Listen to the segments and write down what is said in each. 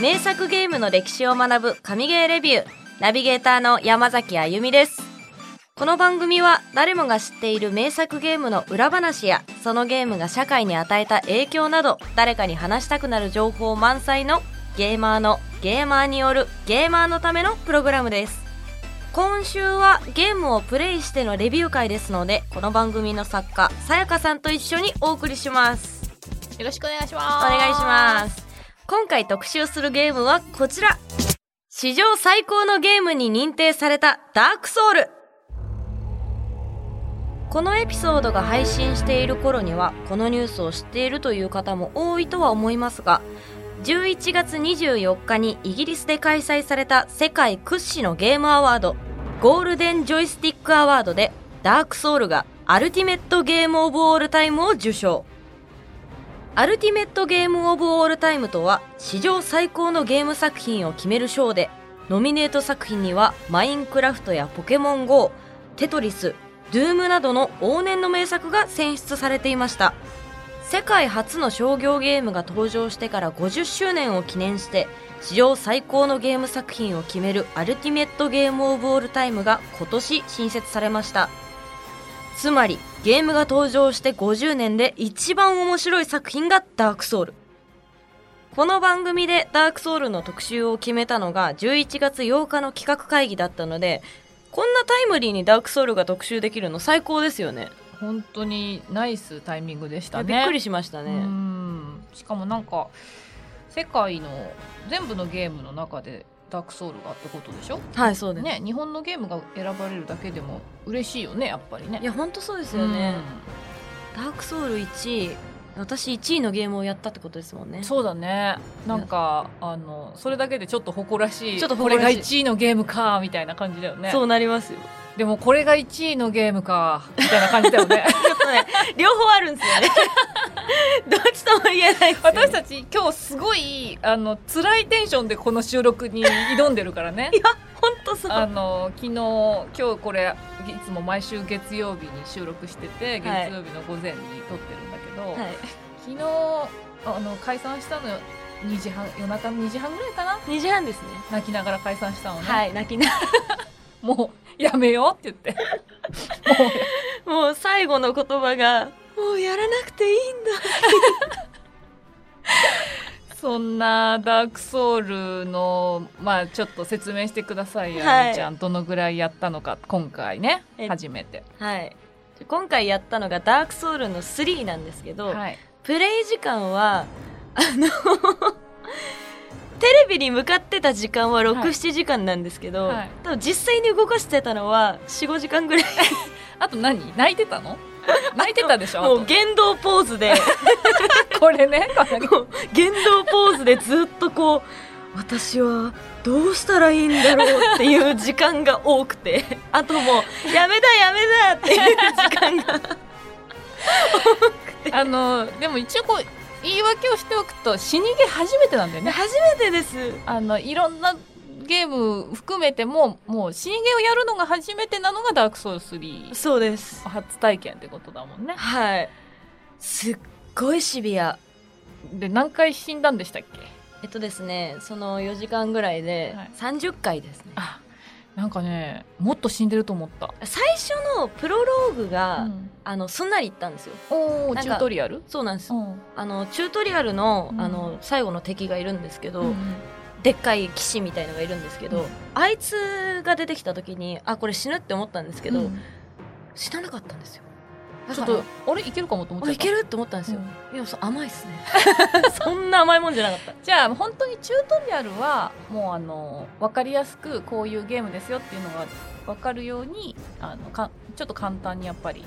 名作ゲームの歴史を学ぶ神ゲーレビュー。ナビゲーターの山崎あゆみです。この番組は誰もが知っている名作ゲームの裏話やそのゲームが社会に与えた影響など誰かに話したくなる情報満載のゲーマーのゲーマーによるゲーマーのためのプログラムです。今週はゲームをプレイしてのレビュー会ですのでこの番組の作家さやかさんと一緒にお送りします。よろしくお願いしおます。願いします今回特集するゲームはこちら。史上最高のゲームに認定されたダークソウルこのエピソードが配信している頃にはこのニュースを知っているという方も多いとは思いますが11月24日にイギリスで開催された世界屈指のゲームアワードゴールデンジョイスティックアワードでダークソウルがアルティメットゲームオブオールタイムを受賞。アルティメットゲームオブオールタイムとは史上最高のゲーム作品を決める賞でノミネート作品にはマインクラフトやポケモン GO テトリスドゥームなどの往年の名作が選出されていました。世界初の商業ゲームが登場してから50周年を記念して史上最高のゲーム作品を決めるアルティメットゲームオブオールタイムが今年新設されました。つまりゲームが登場して50年で一番面白い作品がダークソウル。この番組でダークソウルの特集を決めたのが11月8日の企画会議だったのでこんなタイムリーにダークソウルが特集できるの最高ですよね。本当にナイスタイミングでしたね。びっくりしましたうねん。しかもなんか世界の全部のゲームの中でダークソウルがってことでしょ？はいそうです、ね日本のゲームが選ばれるだけでも嬉しいよねやっぱりね。いや本当そうですよね、ダークソウル1位私1位のゲームをやったってことですもんね。うんそうだね。なんかあのそれだけでちょっと誇らしいちょっとこれが誇らしい。1位のゲームかみたいな感じだよね。そうなりますよ。でもこれが1位のゲームかみたいな感じだよね。ちょっとね両方あるんですよね どっちとも言えないね。私たち今日すごいあの辛いテンションでこの収録に挑んでるからね。いや本当そうあの昨日今日これいつも毎週月曜日に収録してて月はい。曜日の午前に撮ってるんだけど、はい。昨日あの解散したのよ2時半夜中の2時半ぐらいかな？2時半ですね。泣きながら解散したのね、はい泣きなもうやめようって言って。もうもう最後の言葉がもうやらなくていいんだ。そんなダークソウルのまあちょっと説明してくださいよ、はい。ちゃん。どのぐらいやったのか今回ね。え初めて。はい。今回やったのがダークソウルの3なんですけど、はい。プレイ時間はあのテレビに向かってた時間は67、はい。7時間なんですけど、はい。多分実際に動かしてたのは45時間ぐらい。あと何？泣いてたの？泣いてたでしょ？もうあ言動ポーズで。と これね。言動ポーズでずっとこう私はどうしたらいいんだろうっていう時間が多くて。あともうやめだやめだっていう時間があのでも一応こう言い訳をしておくと死にゲー初めてなんだよね。初めてです。あのいろんなゲーム含めてももう死にゲーをやるのが初めてなのがダークソウル3そうです。初体験ってことだもんね。はい。すっごいシビア。で何回死んだんでしたっけ？えっとですねその4時間ぐらいではい。30回ですね、あなんかねもっと死んでると思った、最初のプロローグが、うん。あのすんなりいったんですよ。おおチュートリアル？そうなんですうん。あのチュートリアルの,、うん。あの最後の敵がいるんですけど、うんでっかい騎士みたいのがいるんですけど、うん。あいつが出てきた時にあこれ死ぬって思ったんですけど、うん。死ななかったんですよ。だちょっとあれいけるかもと思っちゃった。あいけるって思ったんですよ、うん。いやそう甘いっすね。そんな甘いもんじゃなかった。じゃあ本当にチュートリアルはもうあの分かりやすくこういうゲームですよっていうのが分かるようにあのかちょっと簡単にやっぱり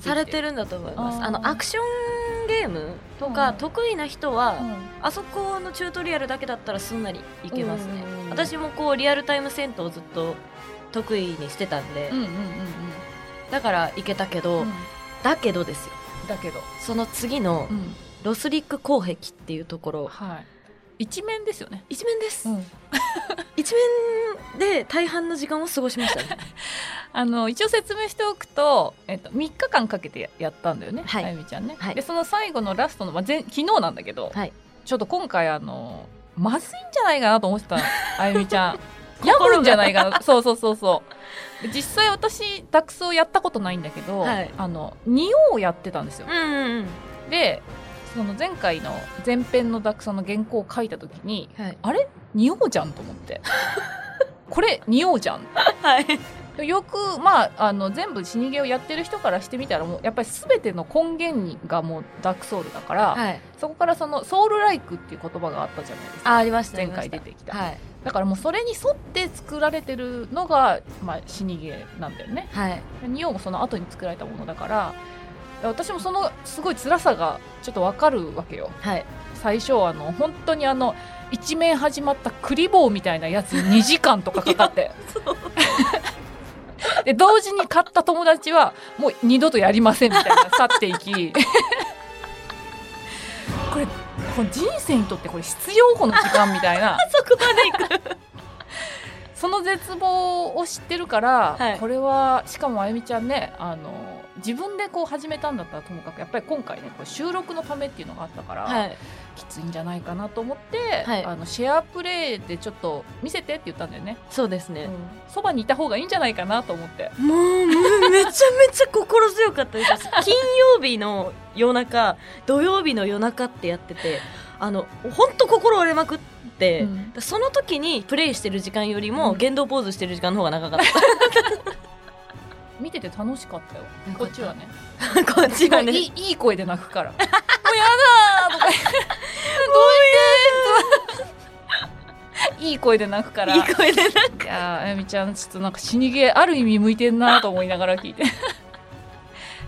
されてる、るんだと思います。あのアクションゲームとか、うん。得意な人は、うんあそこのチュートリアルだけだったらすんなりいけますね。うん私もこうリアルタイム戦闘をずっと得意にしてたんで、うんうんうん。だからいけたけど、うんだけどですよ。だけど、その次のうん。ロスリック広壁っていうところ。はい、一面ですよね、一面です、うん。一面で大半の時間を過ごしました。ね あの一応説明しておくと、えっと、3日間かけてややったんだよね、はい。あゆみちゃんね、はい。でその最後のラストの、まあ、前昨日なんだけど、はい。ちょっと今回あのまずいんじゃないかなと思ってたのあゆみちゃん 病むんじゃないかな。そうそうそうそう。で実際私ダックスをやったことないんだけど、はい。あの仁王をやってたんですよ。うんうんでその前回の前編のダックスの原稿を書いた時にはい。あれ？仁王じゃんと思って。これ仁王じゃん。はいよく、まあ、あの全部死にゲーをやってる人からしてみたらもうやっぱり全ての根源がもうダークソウルだから、はい。そこからそのソウルライクっていう言葉があったじゃないですか。あありました。前回出てきた、はい。だからもうそれに沿って作られてるのが、まあ、死にゲーなんだよね。はい。仁王もその後に作られたものだから私もそのすごい辛さがちょっとわかるわけよ。はい。最初あの本当にあの一面始まったクリボーみたいなやつに2時間とかかかって で同時に買った友達はもう二度とやりませんみたいな去っていき。これこの人生にとってこれ必要この時間みたいな。そこまで行く。その絶望を知ってるから、はい。これはしかもあゆみちゃんねあの自分でこう始めたんだったらともかくやっぱり今回ねこれ収録のためっていうのがあったから、はい。きついんじゃないかなと思って、はい。あのシェアプレイでちょっと見せてって言ったんだよね。そうですね、そば、にいた方がいいんじゃないかなと思って。もうむめちゃめちゃ心強かったです。金曜日の夜中土曜日の夜中ってやっててあの本当心折れまくって、うん。その時にプレイしてる時間よりもうん。言動ポーズしてる時間の方が長かっ 見てて楽しかったよ。こっちはね。た こっちがね。いいいい声で泣くから。もうやだーとか どうして。いい声で泣くから。いい声でなんかいやーあやみちゃんちょっとなんか死にゲーある意味向いてんなと思いながら聞いて。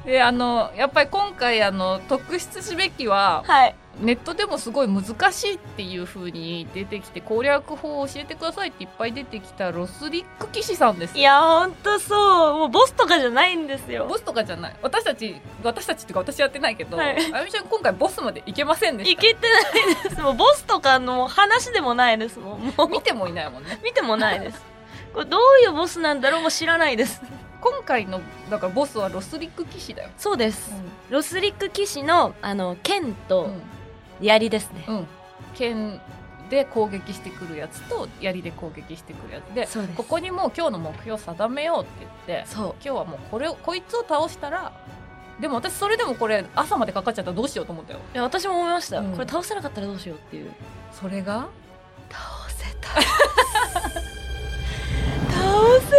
であのやっぱり今回あの特筆すべきははいネットでもすごい難しいっていう風に出てきて攻略法を教えてくださいっていっぱい出てきたロスリック騎士さんですいやほんとそう。もうボスとかじゃないんですよ。ボスとかじゃない。私たち私たちっていうか私やってないけど、はい。あゆみちゃん今回ボスまで行けませんでしいけてないです。もうボスとかの話でもないですもん。もう。た見てもいないもんね。見てもないです。これどういうボスなんだろうも知らないです。今回のだからボスはロスリック騎士だよ、そうです、ロスリック騎士のあの剣うとん槍ですね、うん、剣で攻撃してくるやつと槍で攻撃してくるやつでここにもう今日の目標を定めようって言って今日はもうこれをこいつを倒したらでも私それでもこれ朝までかかっちゃったらどうしようと思ったよ。いや私も思いました、うん。これ倒せなかったらどうしようっていう。それが？倒せた倒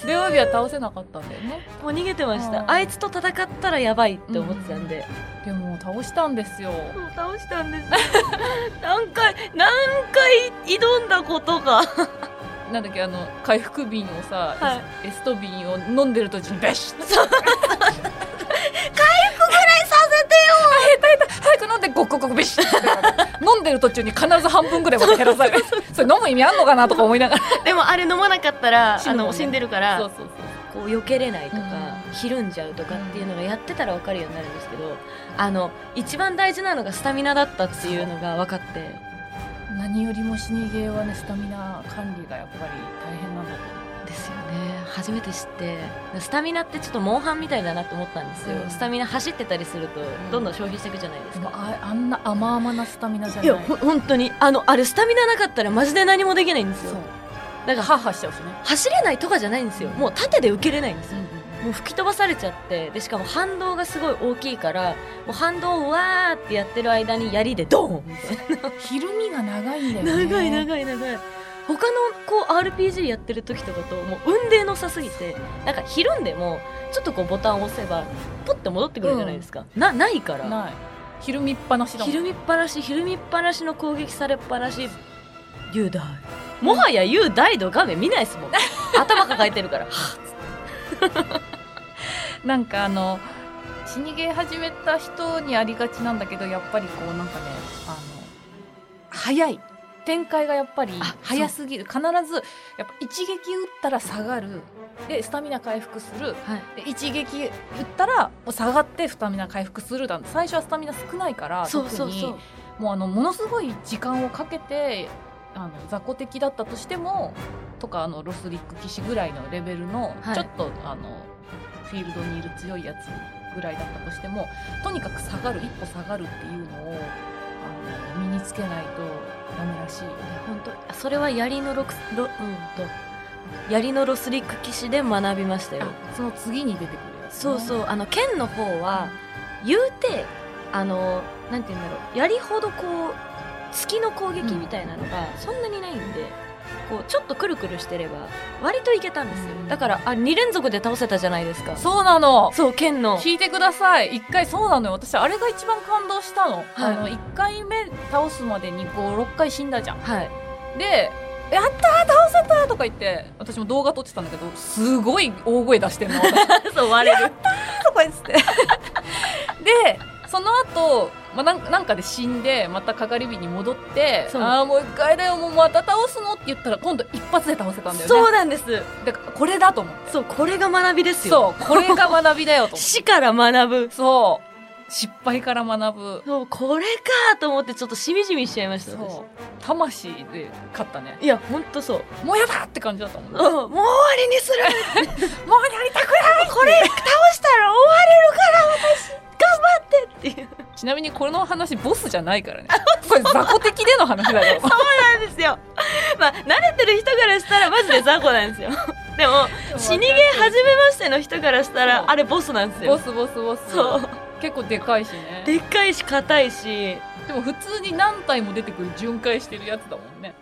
せ土曜日は倒せなかったんだよね。たもう逃げてました。あいつと戦ったらやばいって思ってたんで、でも倒したんですよ。倒したんです。何回何回挑んだことが。なんだっけあの回復瓶をさ、はい。エスト瓶を飲んでる途中にベシッ回復ぐらいさせてよ。あ下手下手。早く飲んでゴクゴクゴクベシッ飲んでる途中に必ず半分ぐらいまで減らされるそれ飲む意味あんのかなとか思いながら。でもあれ飲まなかったら死あの死んでるからそうそうそうこう避けれないとか、うん。ひるんじゃうとかっていうのがやってたら分かるようになるんですけどあの一番大事なのがスタミナだったっていうのが分かって。何よりも死にゲーはねスタミナ管理がやっぱり大変なんだと思ですよね初めて知って。スタミナってちょっとモンハンみたいだなと思ったんですよ、うん。スタミナ走ってたりするとどんどん消費していくじゃないですか、うでもああんな甘々なスタミナじゃいない。やほ本当に。あのあれスタミナなかったらマジで何もできないんですよ。だからハッハしちゃうしね、走れないとかじゃないんですよ。もう縦で受けれないんですよ。うん。もう吹き飛ばされちゃって。でしかも反動がすごい大きいからもう反動をわーってやってる間に槍でドーンみたいな。ひるみが長いんだよね。長い長い長い他のこう RPG やってる時とかともう運命の差すぎてなんかひるんでもちょっとこうボタンを押せばポッて戻ってくるじゃないですか、なないから。ない。ひるみっぱなしだもん。ひるみっぱなしひるみっぱなしの攻撃されっぱなし雄大。もはや雄大の画面見ないですもん。頭抱えてるから。なんかあの死にゲー始めた人にありがちなんだけどやっぱりこうなんかねあの早い展開がやっぱりあ早すぎる。必ずやっぱ一撃打ったら下がる。でスタミナ回復する。はい。で一撃打ったら下がってスタミナ回復するだ最初はスタミナ少ないから特に。もうあのものすごい時間をかけてあの雑魚敵だったとしてもとかあのロスリック騎士ぐらいのレベルの、はい。ちょっとあのフィールドにいる強いやつぐらいだったとしてもとにかく下がる。一歩下がるっていうのをあの身につけないとダメらしい。本当それは槍のロクロうんと槍のロスリック騎士で学びましたよ。その次に出てくるやつ、そうそう。あの剣の方は言うてあのなんて言うんだろう。槍ほどこう月の攻撃みたいなのがそんなにないんで、こうちょっとくるくるしてれば割といけたんですよ、うん。だからあ2連続で倒せたじゃないですか。そうなの。そう剣の。聞いてください。一回そうなのよ。私あれが一番感動したの,、はい。あの1回目倒すまでに56回死んだじゃん。はい。で「やったー倒せた!」とか言って私も動画撮ってたんだけどすごい大声出してんの。私 そう割れる。とか言ってて。でその後、まあ、なんなんかで死んでまたかかり火に戻ってああもう一回だよもうまた倒すのって言ったら今度一発で倒せたんだよね。そうなんです。だからこれだと思って。そうこれが学びですよ。そうこれが学びだよと死から学ぶ。そう。失敗から学ぶ。そうこれかと思ってちょっとしみじみしちゃいました私そう。魂で勝ったね。いやほんとそう。もうやだって感じだったもん。ねうん。もう終わりにする。もうやりたくない これ倒したら終われるから私。頑張ってっていうちなみにこの話ボスじゃないからね。これ雑魚的での話だよ。なんですよ。まあ慣れてる人からしたらマジで雑魚なんですよ。でも死にゲー初めましての人からしたそう。らあれボスなんですよ。ボスボスボス。そう。結構でかいしね。でっかいし硬いし。でも普通に何体も出てくる巡回してるやつだもんね。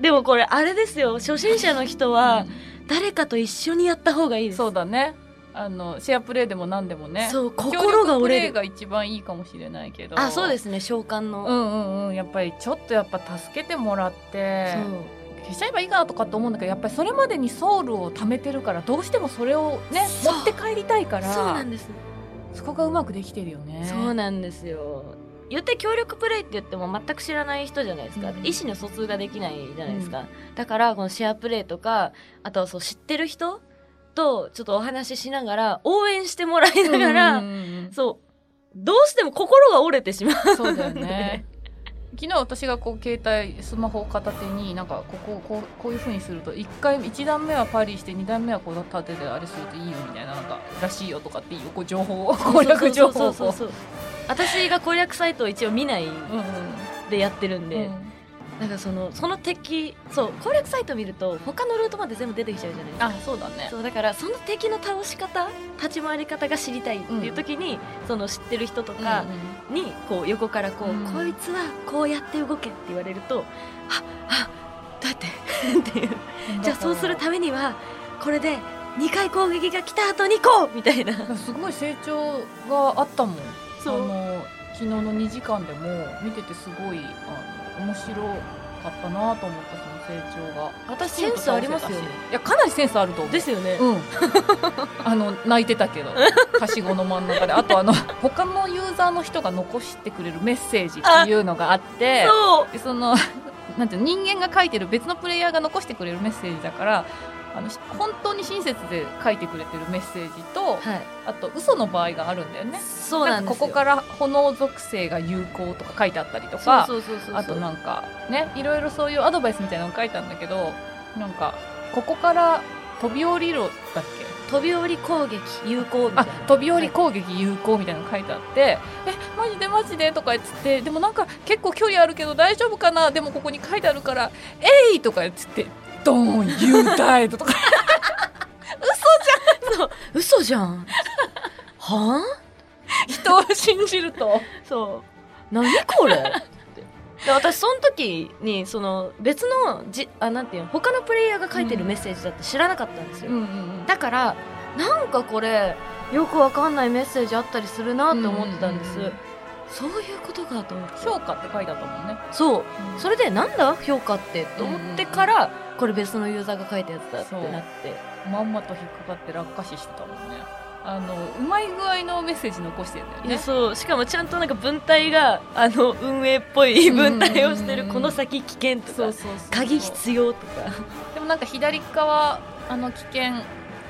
でもこれあれですよ。初心者の人は誰かと一緒にやった方がいいです。そうだねあのシェアプレイでも何でもね。そう心が折れ協力プレイるが一番いいかもしれないけど。あそうですすね召喚の、うんうんうん。やっぱりちょっとやっぱ助けてもらって。そう。消しちゃえばいいかなとかって思うんだけどやっぱりそれまでにソウルを貯めてるからどうしてもそれをね持って帰りたいからそうなんです。そこがうまくできてるよね。そうなんですよ。言って協力プレイって言っても全く知らない人じゃないですか、うん。意思の疎通ができないじゃないですか、だからこのシェアプレイとかあとはそう知ってる人とちょっとお話ししながら応援してもらいながら、うんうんうんそう。どうしても心が折れてしまう。そうだよね。昨日私がこう携帯スマホを片手になんかこここうこういう風にすると1回1段目はパリして2段目はこう立ててあれするといいよみたいななんからしいよとかっていうこう情報を攻略情報を。私が攻略サイトを一応見ないうんうん。でやってるんで、うんなんかそのその敵そう攻略サイト見ると他のルートまで全部出てきちゃうじゃないですか。あそうだね。そうだからその敵の倒し方立ち回り方が知りたいっていう時に、その知ってる人とかにこう横からこう、うん。こいつはこうやって動けって言われるとああどうやって っていう。うんじゃあそうするためにはこれで2回攻撃が来た後にこうみたいな。すごい成長があったもん。そう。昨日の2時間でも見ててすごいあの面白かったなと思ったその成長が。私センスありますよね。いやかなりセンスあると思う。ですよね、うん、あの泣いてたけど。はしごの真ん中で。あとあの他のユーザーの人が残してくれるメッセージっていうのがあってそう。でその なんて人間が書いてる別のプレイヤーが残してくれるメッセージだからあのし本当に親切で書いてくれてるメッセージとはい。あと嘘の場合があるんだよね。そうなんここから炎属性が有効とか書いてあったりとかあとなんかねいろいろそういうアドバイスみたいなの書いたんだけどなんかここから飛び降りろだっけ？飛び降り攻撃有効みたあいな。飛び降り攻撃有効みたいなの書いてあって、えマジでマジでとか言ってでもなんか結構距離あるけど大丈夫かな？でもここに書いてあるからえいとか言ってドーン You died とか。嘘じゃん。はあ？人を信じると。そう。何これ？ってで私その時にその別のじあなんていうの？他のプレイヤーが書いてるメッセージだって知らなかったんですよ、うんうんだからなんかこれよくわかんないメッセージあったりするなって思ってたんです、うんうんうんそういうことかと思って。評価って書いてあったもんね、そう。それでなんだ？評価ってと思ってから、これ別のユーザーが書いたやつだってなって。まんまと引っかかって落下死してたもんね。あのうまい具合のメッセージ残してるんだよね。そう。しかもちゃんとなんか文体があの運営っぽい文体をしてるうんこの先危険とか鍵必要とか。でもなんか左側あの危険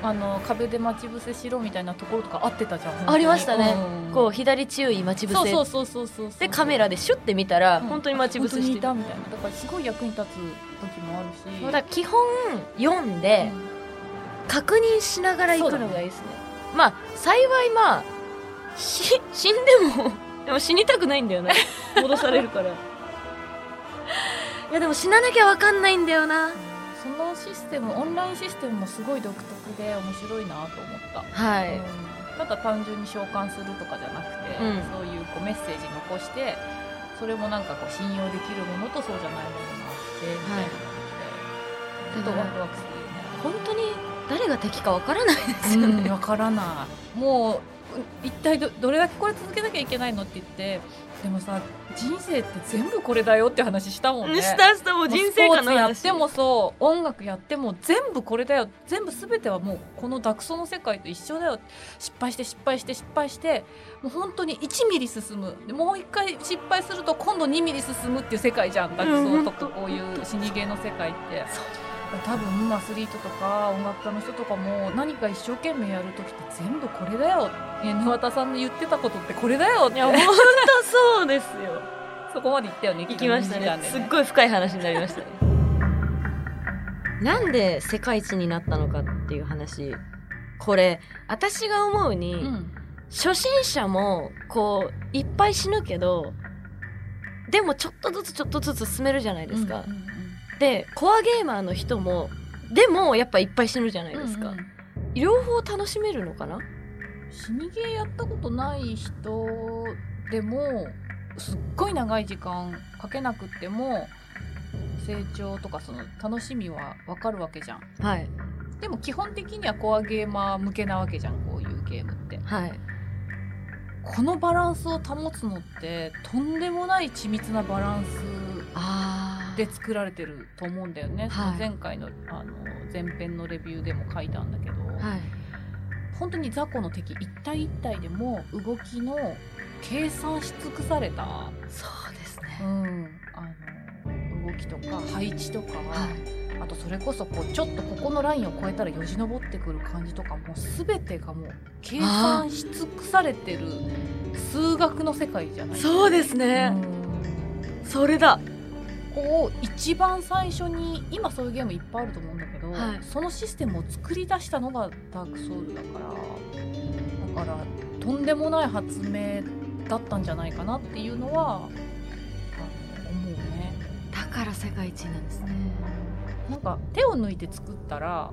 あの壁で待ち伏せしろみたいなところとか合ってたじゃんありましたね。うんこう左注意待ち伏せ。そうそうそうそうでカメラでシュッて見たらうん。本当に待ち伏せしてる。たみたいな。だからすごい役に立つ時もあるし。だから基本読んで確認しながら行くのがいいですね。まあ幸いまあし 死んでも でも死にたくないんだよね 戻されるから。いやでも死ななきゃわかんないんだよなそのシステムオンラインシステムもすごい独特で面白いなと思った、はい、うん。ただ単純に召喚するとかじゃなくて、うん。そういうこうメッセージ残してそれもなんかこう信用できるものとそうじゃないものがあってみたいなのって、ちょっとワクワクするよね。本当に誰が敵かわからないですよね、うん、わからない。もうう一体どどれだけこれ続けなきゃいけないのって言ってでもさ人生って全部これだよって話したもんね。したしたもう人生観のやっ話てもそう音楽やっても全部これだよ。全部全てはもうこのダクソの世界と一緒だよ失敗して失敗して失敗してもう本当に1ミリ進むでもう一回失敗すると今度2ミリ進むっていう世界じゃんダクソとかこういう死にゲーの世界って多分アスリートとか音楽家の人とかも何か一生懸命やる時って全部これだよ沼田さんの言ってたことってこれだよっていや本当そうですよそこまで言ったよね行きましたね昨日の2時間ですっごい深い話になりましたねなんで世界一になったのかっていう話これ私が思うに、うん初心者もこういっぱい死ぬけどでもちょっとずつちょっとずつ進めるじゃないですか、うんうんでコアゲーマーの人もでもやっぱいっぱい死ぬじゃないですか、うんうん。両方楽しめるのかな？死にゲーやったことない人でもすっごい長い時間かけなくっても成長とかその楽しみはわかるわけじゃん。はい。でも基本的にはコアゲーマー向けなわけじゃんこういうゲームって。はい。このバランスを保つのってとんでもない緻密なバランスあで作られてると思うんだよね、はい。その前回のあの前編のレビューでも書いたんだけど、はい。本当に雑魚の敵一体一体でも動きの計算し尽くされた、そうですうねん、あの動きとか配置とか、はい。あとそれこそこうちょっとここのラインを越えたらよじ登ってくる感じとかもう全てがもう計算し尽くされてる数学の世界じゃないそうですね、それだこう一番最初に今そういうゲームいっぱいあると思うんだけど、はい。そのシステムを作り出したのがダークソウルだからだからとんでもない発明だったんじゃないかなっていうのは思うね。だから世界一なんですね。なんか手を抜いて作ったら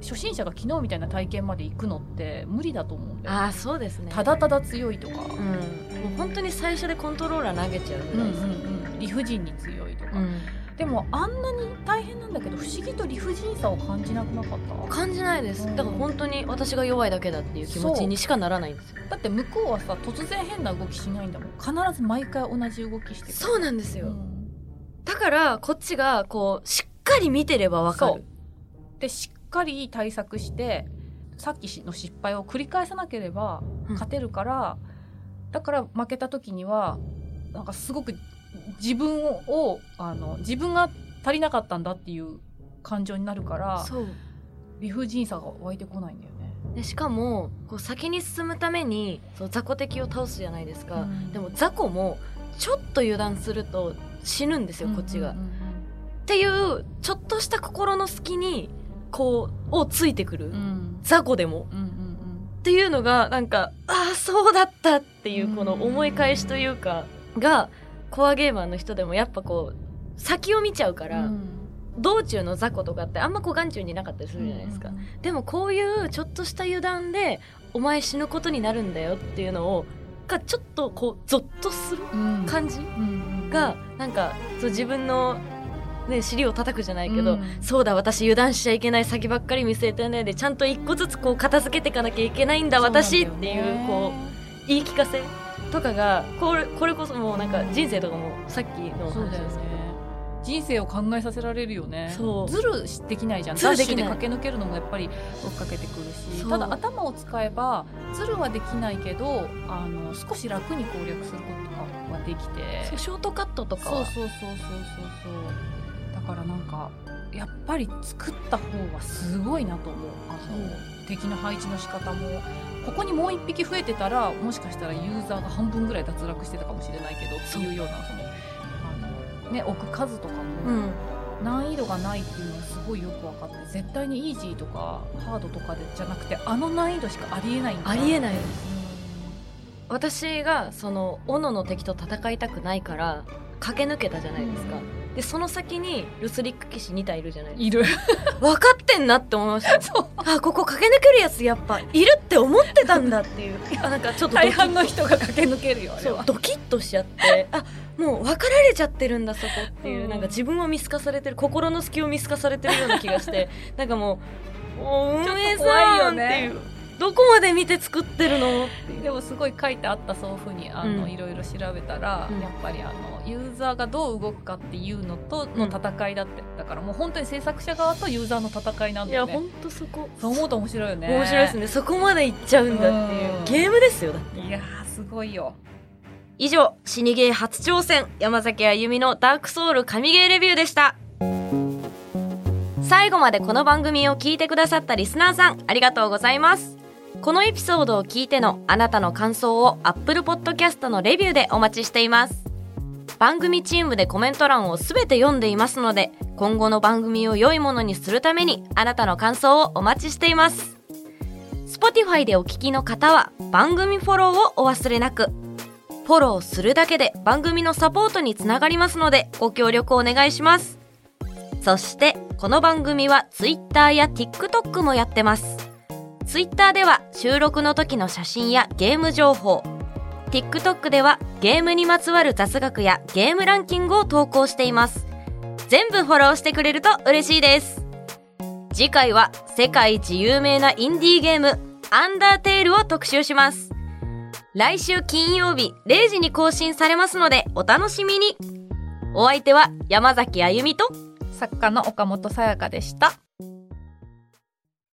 初心者が昨日みたいな体験まで行くのって無理だと思うんだよ、ああそうですね。ただただ強いとか、うん。もう本当に最初でコントローラー投げちゃうぐらいです、うん理不尽に強いとか、うん。でもあんなに大変なんだけど不思議と理不尽さを感じなくなかった？感じないです。だから本当に私が弱いだけだっていう気持ちにしかならないんですよ。だって向こうはさ突然変な動きしないんだもん。必ず毎回同じ動きしてくる。そうなんですよ、うん。だからこっちがこうしっかり見てればわかる。でしっかり対策してさっきの失敗を繰り返さなければうん。勝てるから、だから負けた時にはなんかすごく自分をあの自分が足りなかったんだっていう感情になるから理不尽さが湧いてこないんだよね。でしかもこう先に進むためにそう雑魚敵を倒すじゃないですか、うん。でも雑魚もちょっと油断すると死ぬんですよこっちが、っていうちょっとした心の隙にこうをついてくる、うん。雑魚でも。っていうのがなんかああそうだったっていうこの思い返しというかがコアゲーマーの人でもやっぱこう先を見ちゃうから、うん。道中の雑魚とかってあんまこう眼中になかったりするじゃないですか、でもこういうちょっとした油断でお前死ぬことになるんだよっていうのをがちょっとこうゾッとするうん。感じうんうんがなんかそう自分の、ね、尻を叩くじゃないけど、うん。そうだ私油断しちゃいけない先ばっかり見据えてないでちゃんと一個ずつこう片付けていかなきゃいけないんだ私っていうこう言い聞かせとかがこれこれこそもうなんか人生とかもさっきの話ですけど。人生を考えさせられるよね。そう。ズルできないじゃんダッシュで駆け抜けるのもやっぱり追っかけてくるし。ただ頭を使えばズルはできないけどあの少し楽に攻略することができて。ショートカットとかは。そうそうそうそうそうそう。だからなんかやっぱり作った方はすごいなと思う。あの敵の配置の仕方もここにもう一匹増えてたらもしかしたらユーザーが半分ぐらい脱落してたかもしれないけどっていうようなそのあの、ね、置く数とかも、うん。難易度がないっていうのがすごいよく分かって絶対にイージーとかハードとかでじゃなくてあの難易度しかありえないんだ。ありえない。うん。私がその斧の敵と戦いたくないから駆け抜けたじゃないですか、でその先にルスリック騎士2体いるじゃないいる。か分かってんなって思いました。そう。あここ駆け抜けるやつやっぱいるって思ってたんだっていう。あなんかちょっと大半の人が駆け抜けるよあれは。そうドキッとしちゃって。あもう分かられちゃってるんだそこっていう、うん。なんか自分を見透かされてる心の隙を見透かされてるような気がして。なんかもう もう運営さんってよねいうどこまで見て作ってるの？でもすごい書いてあったそういうふうにあの、うん。いろいろ調べたら、うん。やっぱりあのユーザーがどう動くかっていうのとの戦いだって、だからもう本当に制作者側とユーザーの戦いなんだよね。いやほんとそこ。そう思うと面白いよね。面白いですね。そこまでいっちゃうんだっていう。うん。ゲームですよだって。いやーすごいよ。以上死にゲー初挑戦山崎あゆみのダークソウル神ゲーレビューでした。最後までこの番組を聞いてくださったリスナーさんありがとうございますこのエピソードを聞いてのあなたの感想を Apple Podcast のレビューでお待ちしています。番組チームでコメント欄をすべて読んでいますので今後の番組を良いものにするためにあなたの感想をお待ちしています。Spotify でお聞きの方は番組フォローをお忘れなく。フォローするだけで番組のサポートにつながりますのでご協力お願いします。そしてこの番組は Twitter や TikTok もやってます。Twitter では収録の時の写真やゲーム情報。TikTok ではゲームにまつわる雑学やゲームランキングを投稿しています。全部フォローしてくれると嬉しいです。次回は世界一有名なインディーゲームアンダーテールを特集します。来週金曜日0時に更新されますのでお楽しみに。お相手は山崎あゆみと作家の岡本さやかでした。